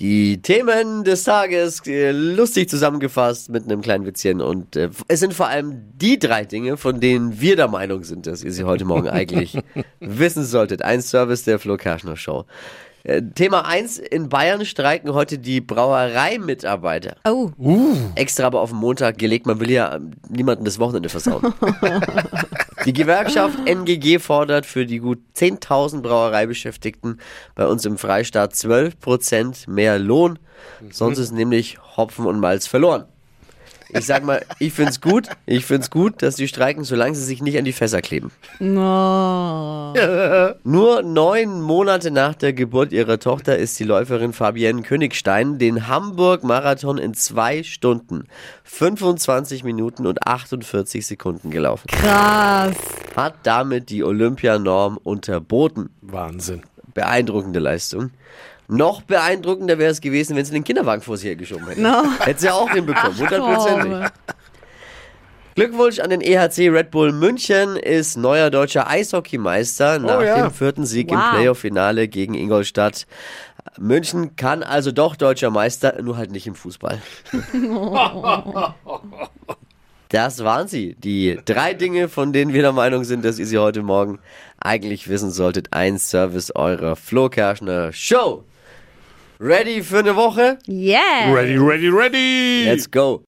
Die Themen des Tages äh, lustig zusammengefasst mit einem kleinen Witzchen. Und äh, es sind vor allem die drei Dinge, von denen wir der Meinung sind, dass ihr sie heute Morgen eigentlich wissen solltet. Ein Service der Flo Kerschner Show. Äh, Thema 1. In Bayern streiken heute die Brauereimitarbeiter. Oh, Extra aber auf den Montag gelegt. Man will ja ähm, niemanden das Wochenende versauen. Die Gewerkschaft NGG fordert für die gut 10.000 Brauereibeschäftigten bei uns im Freistaat 12% mehr Lohn. Sonst ist nämlich Hopfen und Malz verloren. Ich sag mal, ich find's gut, ich find's gut, dass die streiken, solange sie sich nicht an die Fässer kleben. no. Nur neun Monate nach der Geburt ihrer Tochter ist die Läuferin Fabienne Königstein den Hamburg-Marathon in zwei Stunden, 25 Minuten und 48 Sekunden gelaufen. Krass. Hat damit die Olympianorm unterboten. Wahnsinn. Beeindruckende Leistung. Noch beeindruckender wäre es gewesen, wenn sie den Kinderwagen vor sich hergeschoben hätte. No. Hätte sie auch hinbekommen, hundertprozentig. Oh. Glückwunsch an den EHC Red Bull München ist neuer deutscher Eishockeymeister nach ja. dem vierten Sieg im Wow. Playoff-Finale gegen Ingolstadt. München kann also doch deutscher Meister, nur halt nicht im Fußball. Das waren sie. Die drei Dinge, von denen wir der Meinung sind, dass ihr sie heute Morgen eigentlich wissen solltet. Ein Service eurer Flo Kerschner Show. Ready für eine Woche? Yeah. Ready, ready, ready. Let's go.